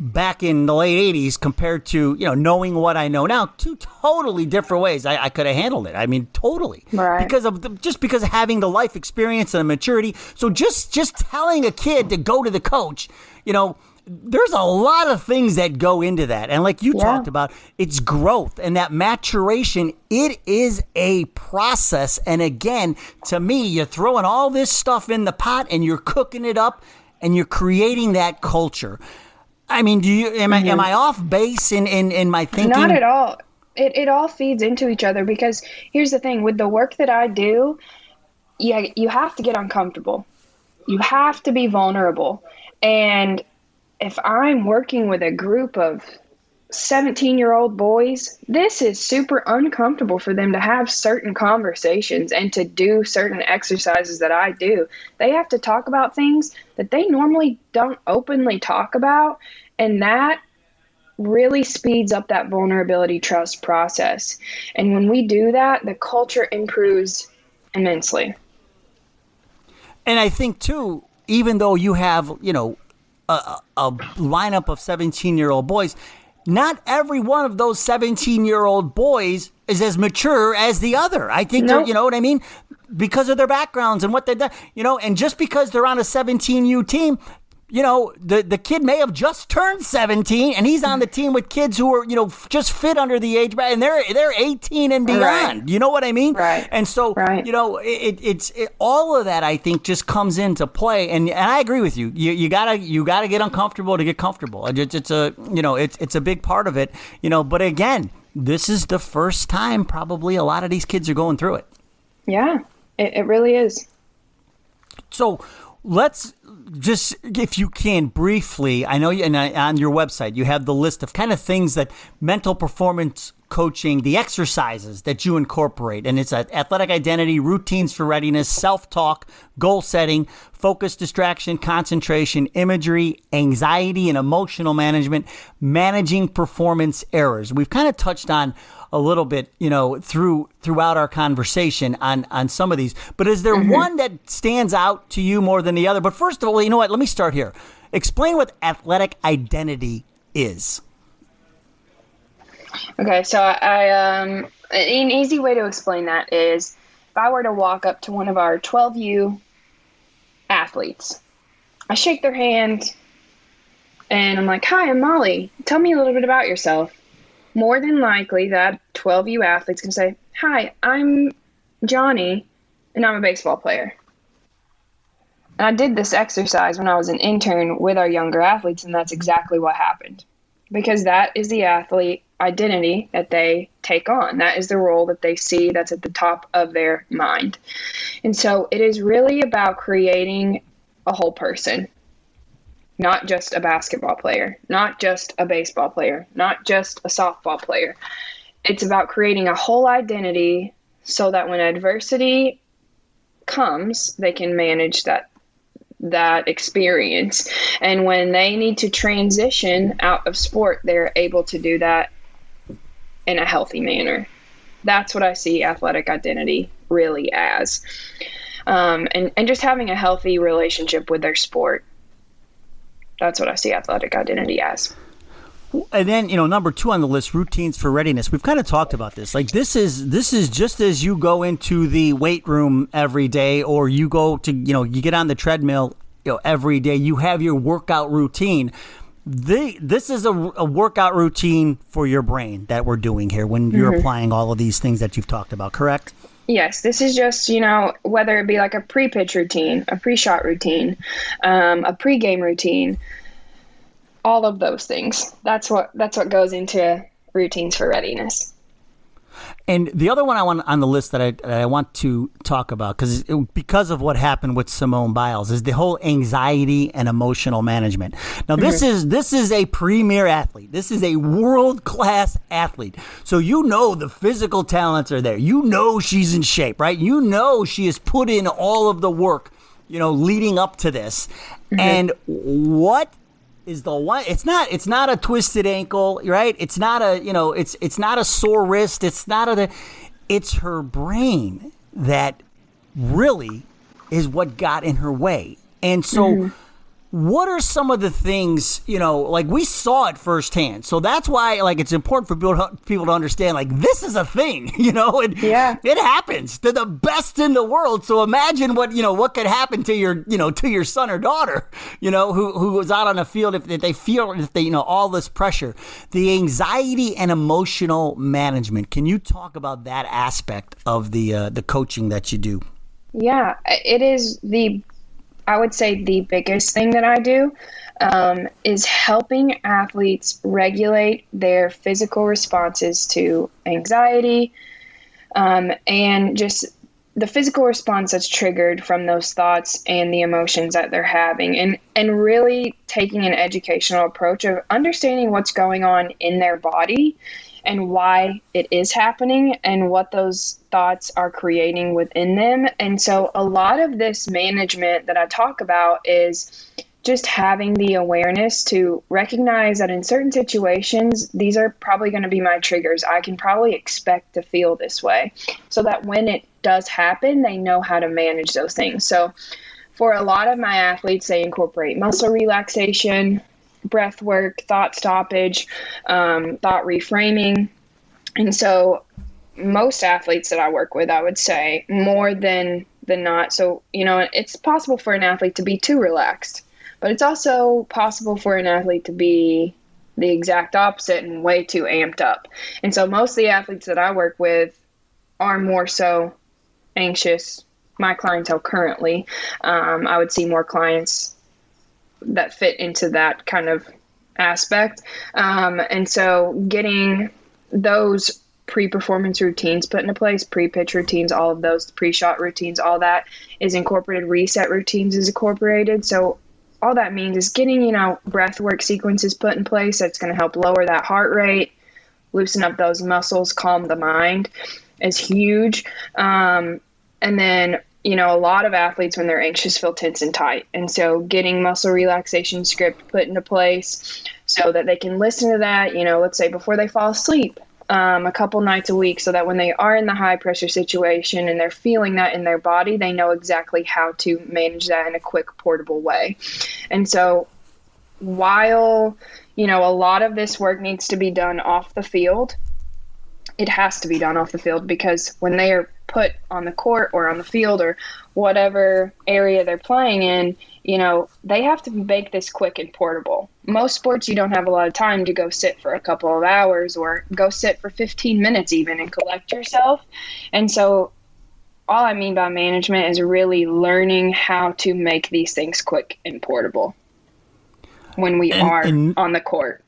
back in the late 80s compared to, you know, knowing what I know now, two totally different ways I, I could have handled it. I mean, totally. Right. Because of the, just because of having the life experience and the maturity. So just just telling a kid to go to the coach, you know, there's a lot of things that go into that. And like you yeah. talked about, it's growth and that maturation. It is a process. And again, to me, you're throwing all this stuff in the pot and you're cooking it up and you're creating that culture. I mean, do you am mm-hmm. I am I off base in, in, in my thinking? Not at all. It it all feeds into each other because here's the thing with the work that I do, yeah, you have to get uncomfortable. You have to be vulnerable. And if I'm working with a group of 17 year old boys, this is super uncomfortable for them to have certain conversations and to do certain exercises that I do. They have to talk about things that they normally don't openly talk about, and that really speeds up that vulnerability trust process. And when we do that, the culture improves immensely. And I think, too, even though you have, you know, a, a lineup of 17 year old boys, not every one of those 17 year old boys is as mature as the other. I think, nope. you know what I mean? Because of their backgrounds and what they've done, you know, and just because they're on a 17U team you know, the the kid may have just turned 17 and he's on the team with kids who are, you know, just fit under the age and they're they're 18 and beyond. Right. You know what I mean? Right. And so, right. you know, it, it's it, all of that I think just comes into play and and I agree with you. You you got to you got to get uncomfortable to get comfortable. It's, it's a, you know, it's it's a big part of it, you know, but again, this is the first time probably a lot of these kids are going through it. Yeah. It, it really is. So, let's just if you can briefly i know you, and on your website you have the list of kind of things that mental performance coaching the exercises that you incorporate and it's athletic identity routines for readiness self-talk goal setting focus distraction concentration imagery anxiety and emotional management managing performance errors. We've kind of touched on a little bit, you know, through throughout our conversation on on some of these. But is there mm-hmm. one that stands out to you more than the other? But first of all, you know what? Let me start here. Explain what athletic identity is. Okay, so I um an easy way to explain that is if I were to walk up to one of our 12U athletes, I shake their hand and I'm like, "Hi, I'm Molly. Tell me a little bit about yourself." More than likely that 12U athlete's going to say, Hi, I'm Johnny, and I'm a baseball player. And I did this exercise when I was an intern with our younger athletes, and that's exactly what happened. Because that is the athlete identity that they take on. That is the role that they see that's at the top of their mind. And so it is really about creating a whole person not just a basketball player, not just a baseball player, not just a softball player. It's about creating a whole identity so that when adversity comes, they can manage that that experience. And when they need to transition out of sport, they're able to do that in a healthy manner. That's what I see athletic identity really as. Um, and, and just having a healthy relationship with their sport that's what I see athletic identity as. And then you know number two on the list, routines for readiness. We've kind of talked about this. Like this is this is just as you go into the weight room every day, or you go to you know you get on the treadmill you know every day. You have your workout routine. The, this is a, a workout routine for your brain that we're doing here when you're mm-hmm. applying all of these things that you've talked about. Correct? Yes, this is just, you know, whether it be like a pre pitch routine, a pre shot routine, um, a pre game routine, all of those things. That's what that's what goes into routines for readiness. And the other one I want on the list that I, that I want to talk about because because of what happened with Simone Biles is the whole anxiety and emotional management. Now this mm-hmm. is this is a premier athlete. This is a world class athlete. So you know the physical talents are there. You know she's in shape, right? You know she has put in all of the work, you know, leading up to this. Mm-hmm. And what is the one it's not it's not a twisted ankle right? It's not a you know it's it's not a sore wrist. It's not a it's her brain that really is what got in her way. And so mm-hmm what are some of the things you know like we saw it firsthand. So that's why like it's important for people to, people to understand like this is a thing you know? And yeah. it happens. To the best in the world. So imagine what you know what could happen to your you know to your son or daughter you know who who was out on the field if, if they feel if they you know all this pressure. The anxiety and emotional management. Can you talk about that aspect of the uh, the coaching that you do? Yeah it is the I would say the biggest thing that I do um, is helping athletes regulate their physical responses to anxiety um, and just the physical response that's triggered from those thoughts and the emotions that they're having and and really taking an educational approach of understanding what's going on in their body and why it is happening and what those thoughts are creating within them. And so, a lot of this management that I talk about is just having the awareness to recognize that in certain situations, these are probably going to be my triggers. I can probably expect to feel this way so that when it does happen, they know how to manage those things. So, for a lot of my athletes, they incorporate muscle relaxation, breath work, thought stoppage, um, thought reframing. And so, most athletes that I work with, I would say more than than not. So, you know, it's possible for an athlete to be too relaxed, but it's also possible for an athlete to be the exact opposite and way too amped up. And so, most of the athletes that I work with are more so anxious. My clientele currently, um, I would see more clients that fit into that kind of aspect. Um, and so getting those pre-performance routines put into place, pre-pitch routines, all of those pre-shot routines, all that is incorporated. Reset routines is incorporated. So all that means is getting you know breath work sequences put in place that's going to help lower that heart rate, loosen up those muscles, calm the mind is huge. Um, and then you know, a lot of athletes when they're anxious feel tense and tight. And so getting muscle relaxation script put into place so that they can listen to that, you know, let's say before they fall asleep. Um, a couple nights a week so that when they are in the high pressure situation and they're feeling that in their body, they know exactly how to manage that in a quick, portable way. And so, while you know a lot of this work needs to be done off the field, it has to be done off the field because when they are put on the court or on the field or whatever area they're playing in, you know, they have to make this quick and portable. Most sports, you don't have a lot of time to go sit for a couple of hours or go sit for 15 minutes even and collect yourself. And so, all I mean by management is really learning how to make these things quick and portable when we and, are and- on the court.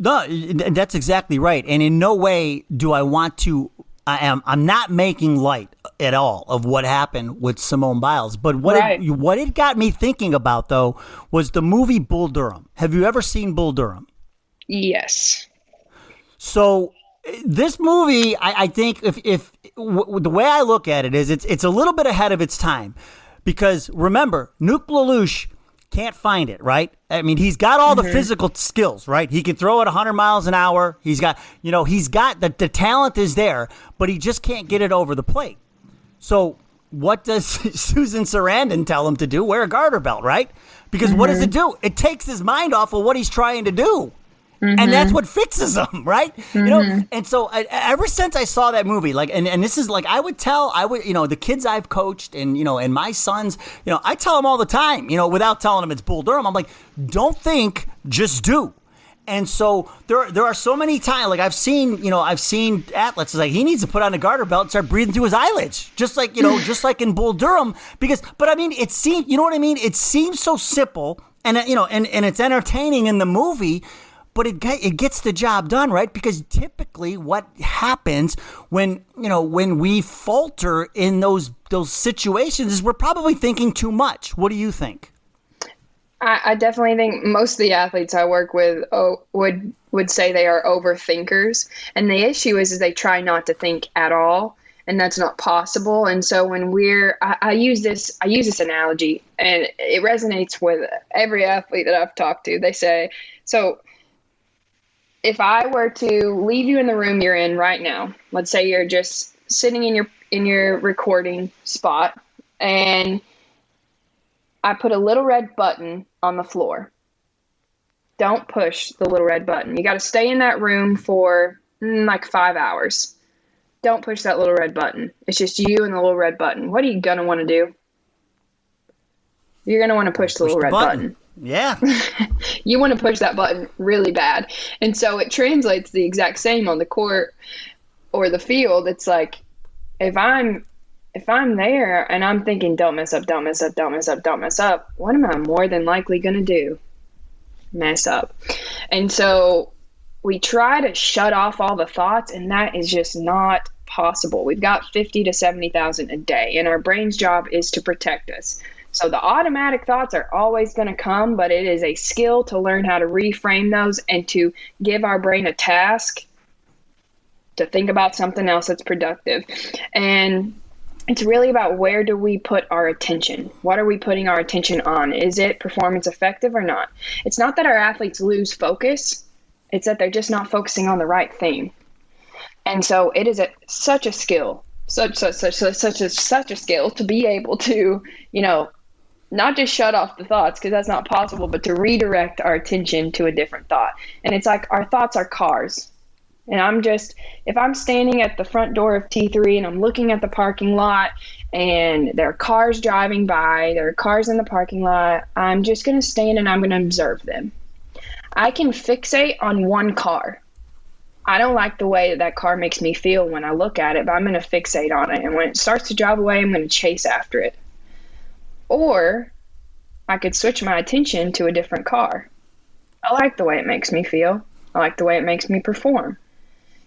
No, that's exactly right. And in no way do I want to I am I'm not making light at all of what happened with Simone Biles. But what right. it, what it got me thinking about though was the movie Bull Durham. Have you ever seen Bull Durham? Yes. So this movie, I, I think if if w- the way I look at it is it's it's a little bit ahead of its time because remember Nuke LaLoosh can't find it, right? I mean, he's got all mm-hmm. the physical skills, right? He can throw it 100 miles an hour. He's got, you know, he's got the, the talent is there, but he just can't get it over the plate. So, what does Susan Sarandon tell him to do? Wear a garter belt, right? Because mm-hmm. what does it do? It takes his mind off of what he's trying to do. Mm-hmm. And that's what fixes them, right? Mm-hmm. You know, mm-hmm. and so I, ever since I saw that movie, like, and, and this is like, I would tell, I would, you know, the kids I've coached and, you know, and my sons, you know, I tell them all the time, you know, without telling them it's Bull Durham, I'm like, don't think, just do. And so there, there are so many times, like I've seen, you know, I've seen athletes like he needs to put on a garter belt and start breathing through his eyelids, just like you know, just like in Bull Durham. Because, but I mean, it seems, you know what I mean? It seems so simple, and you know, and and it's entertaining in the movie, but it it gets the job done, right? Because typically, what happens when you know when we falter in those those situations is we're probably thinking too much. What do you think? I, I definitely think most of the athletes I work with oh, would would say they are overthinkers, and the issue is is they try not to think at all, and that's not possible. And so when we're, I, I use this, I use this analogy, and it resonates with every athlete that I've talked to. They say, so if I were to leave you in the room you're in right now, let's say you're just sitting in your in your recording spot and I put a little red button on the floor. Don't push the little red button. You got to stay in that room for mm, like five hours. Don't push that little red button. It's just you and the little red button. What are you going to want to do? You're going to want to push the push little the red button. button. Yeah. you want to push that button really bad. And so it translates the exact same on the court or the field. It's like if I'm if I'm there and I'm thinking, don't mess up, don't mess up, don't mess up, don't mess up, what am I more than likely going to do? Mess up. And so we try to shut off all the thoughts, and that is just not possible. We've got 50 to 70,000 a day, and our brain's job is to protect us. So the automatic thoughts are always going to come, but it is a skill to learn how to reframe those and to give our brain a task to think about something else that's productive. And it's really about where do we put our attention? What are we putting our attention on? Is it performance effective or not? It's not that our athletes lose focus, it's that they're just not focusing on the right thing. And so it is a, such a skill, such such such such, such a such a skill to be able to, you know, not just shut off the thoughts because that's not possible, but to redirect our attention to a different thought. And it's like our thoughts are cars. And I'm just, if I'm standing at the front door of T3 and I'm looking at the parking lot and there are cars driving by, there are cars in the parking lot, I'm just going to stand and I'm going to observe them. I can fixate on one car. I don't like the way that that car makes me feel when I look at it, but I'm going to fixate on it. And when it starts to drive away, I'm going to chase after it. Or I could switch my attention to a different car. I like the way it makes me feel. I like the way it makes me perform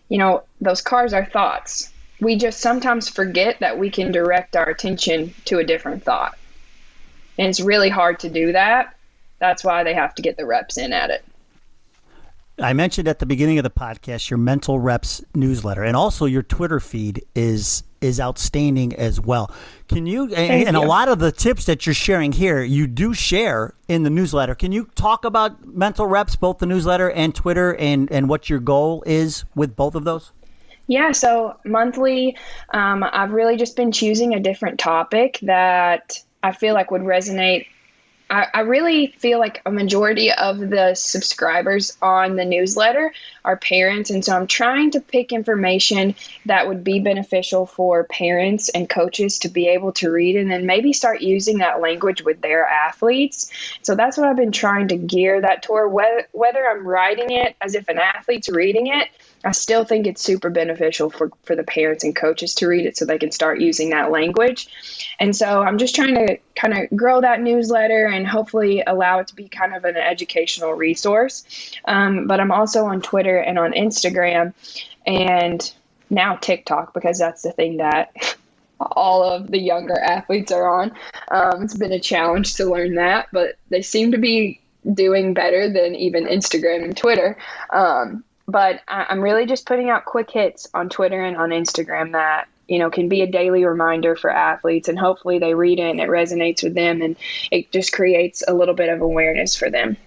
you know, those cars are thoughts. We just sometimes forget that we can direct our attention to a different thought. And it's really hard to do that. That's why they have to get the reps in at it. I mentioned at the beginning of the podcast your mental reps newsletter and also your Twitter feed is is outstanding as well. Can you and, and, a lot of the tips that you're sharing here, you do share in the newsletter. Can you talk about mental reps, both the newsletter and Twitter, and and what your goal is with both of those? Yeah, so monthly, um, I've really just been choosing a different topic that I feel like would resonate I, I really feel like a majority of the subscribers on the newsletter are parents. And so I'm trying to pick information that would be beneficial for parents and coaches to be able to read and then maybe start using that language with their athletes. So that's what I've been trying to gear that toward, whether, whether I'm writing it as if an athlete's reading it I still think it's super beneficial for, for the parents and coaches to read it so they can start using that language. And so I'm just trying to kind of grow that newsletter and hopefully allow it to be kind of an educational resource. Um, but I'm also on Twitter and on Instagram and now TikTok because that's the thing that all of the younger athletes are on. Um, it's been a challenge to learn that, but they seem to be doing better than even Instagram and Twitter. Um, but I, am really just putting out quick hits on Twitter and on Instagram that you know can be a daily reminder for athletes, and hopefully they read it and it resonates with them, and it just creates a little bit of awareness for them.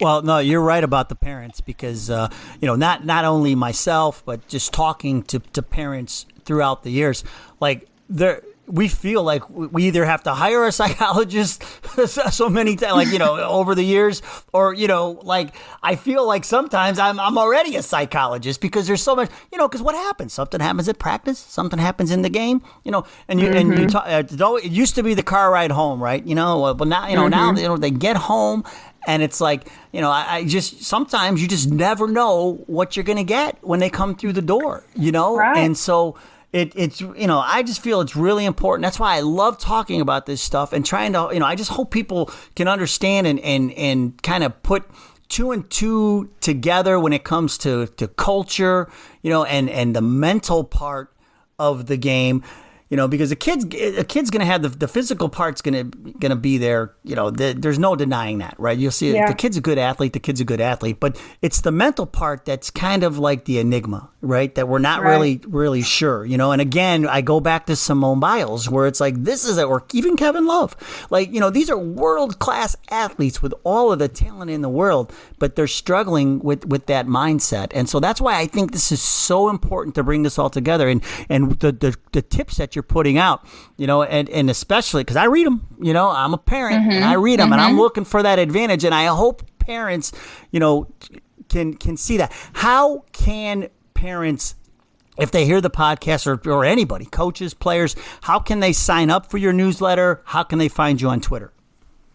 Well, no, you're right about the parents because uh, you know not not only myself but just talking to to parents throughout the years, like there we feel like we either have to hire a psychologist so many times, like, you know, over the years, or, you know, like, I feel like sometimes I'm, I'm already a psychologist because there's so much, you know, because what happens? Something happens at practice, something happens in the game, you know, and you, mm-hmm. and you mm-hmm. talk, uh, it used to be the car ride home, right? You know, but now, you know, mm-hmm. now, you know, they get home and it's like, you know, I, I just, sometimes you just never know what you're going to get when they come through the door, you know? Right. And so, it, it's you know I just feel it's really important. That's why I love talking about this stuff and trying to you know I just hope people can understand and and and kind of put two and two together when it comes to to culture, you know, and and the mental part of the game you know, because a kid's a kid's gonna have the, the physical part's gonna gonna be there. You know, the, there's no denying that, right? You'll see yeah. the kid's a good athlete. The kid's a good athlete, but it's the mental part that's kind of like the enigma, right? That we're not right. really really sure. You know, and again, I go back to Simone Biles, where it's like this is it, or even Kevin Love, like you know, these are world class athletes with all of the talent in the world, but they're struggling with with that mindset, and so that's why I think this is so important to bring this all together, and and the the, the tips that you're putting out, you know, and, and especially because I read them, you know, I'm a parent mm-hmm. and I read them mm-hmm. and I'm mm-hmm. looking for that advantage. And I hope parents, you know, can, can see that. How can parents if they hear the podcast or, or anybody, coaches, players, how can they sign up for your newsletter? How can they find you on Twitter?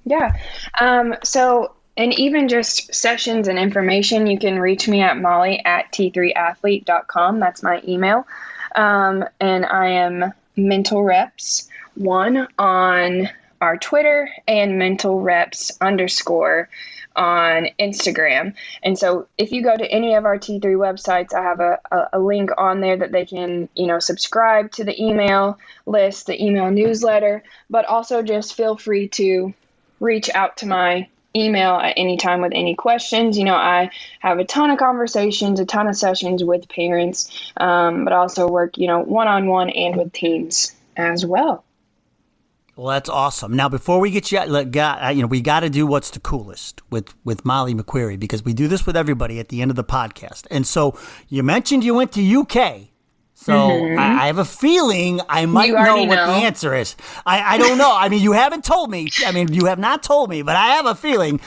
Yeah. Um, so, and even just sessions and information, you can reach me at molly at t3athlete.com. That's my email. Um, and I am mental reps one on our Twitter and mental reps underscore on Instagram. And so if you go to any of our T3 websites, I have a, a, a, link on there that they can, you know, subscribe to the email list, the email newsletter, but also just feel free to reach out to my email at any time with any questions. You know, I have a ton of conversations, a ton of sessions with parents, um, but also work, you know, one on one and with teams as well. Well, that's awesome. Now, before we get you, got, you know, we got to do what's the coolest with with Molly McQueary because we do this with everybody at the end of the podcast. And so, you mentioned you went to UK. So mm-hmm. I, I, have a feeling I might know what know. the answer is. I, I don't know. I mean, you haven't told me. I mean, you have not told me, but I have a feeling.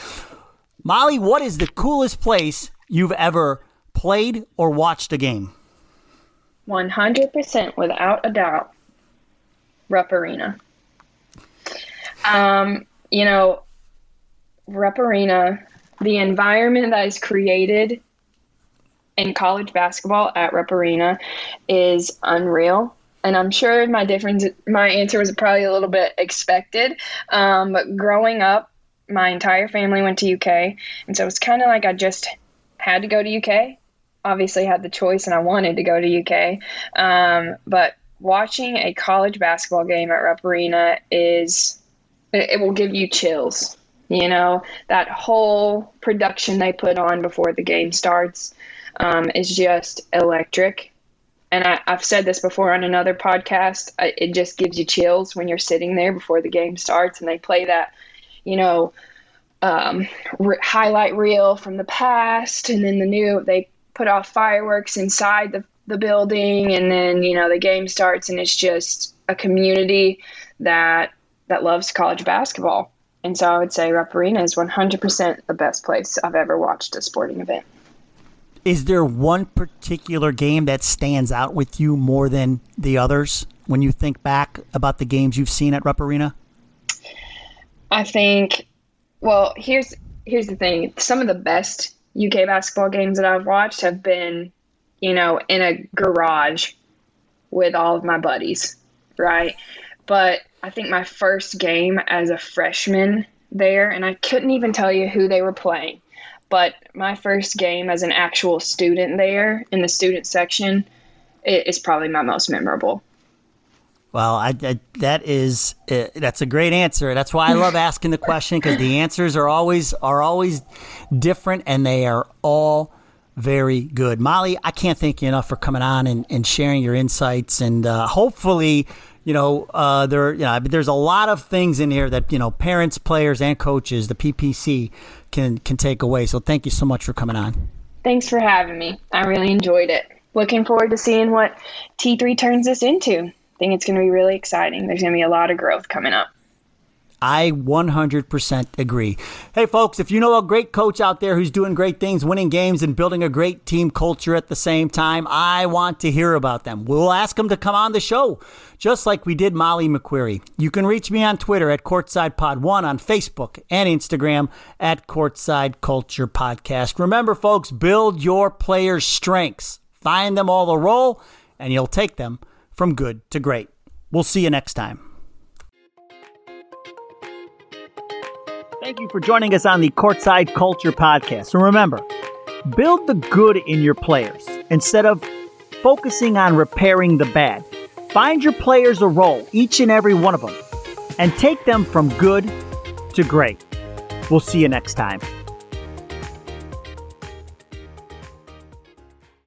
Molly, what is the coolest place you've ever played or watched a game? 100% without a doubt. Rupp Arena. Um, you know, Rupp Arena, the environment that is created in college basketball at Rupp Arena is unreal. And I'm sure my difference, my answer was probably a little bit expected. Um, but growing up, my entire family went to UK, and so it's kind of like I just had to go to UK. Obviously, had the choice, and I wanted to go to UK. Um, but watching a college basketball game at Rupp Arena is it, it will give you chills. You know that whole production they put on before the game starts um, is just electric. And I, have said this before on another podcast. it just gives you chills when you're sitting there before the game starts and they play that, you know, um, re- highlight reel from the past, and then the new. They put off fireworks inside the the building, and then you know the game starts, and it's just a community that that loves college basketball. And so I would say Rupp Arena is 100% the best place I've ever watched a sporting event. Is there one particular game that stands out with you more than the others when you think back about the games you've seen at Rupp Arena? I think, well, here's here's the thing. Some of the best UK basketball games that I've watched have been, you know, in a garage with all of my buddies, right? But I think my first game as a freshman there, and I couldn't even tell you who they were playing but my first game as an actual student there in the student section is probably my most memorable. Well, I, I, that is uh, that's a great answer. That's why I love asking the question because the answers are always are always different and they are all very good. Molly, I can't thank you enough for coming on and, and sharing your insights and uh, hopefully you know, uh, there, you know, there's a lot of things in here that you know, parents, players, and coaches, the PPC can can take away. So thank you so much for coming on. Thanks for having me. I really enjoyed it. Looking forward to seeing what T3 turns this into. I think it's going to be really exciting. There's going to be a lot of growth coming up. I 100% agree. Hey, folks, if you know a great coach out there who's doing great things, winning games, and building a great team culture at the same time, I want to hear about them. We'll ask them to come on the show, just like we did Molly McQueary. You can reach me on Twitter at CourtsidePod1, on Facebook and Instagram at Courtside Culture Podcast. Remember, folks, build your players' strengths, find them all a role, and you'll take them from good to great. We'll see you next time. Thank you for joining us on the Courtside Culture Podcast. And remember, build the good in your players instead of focusing on repairing the bad. Find your players a role, each and every one of them, and take them from good to great. We'll see you next time.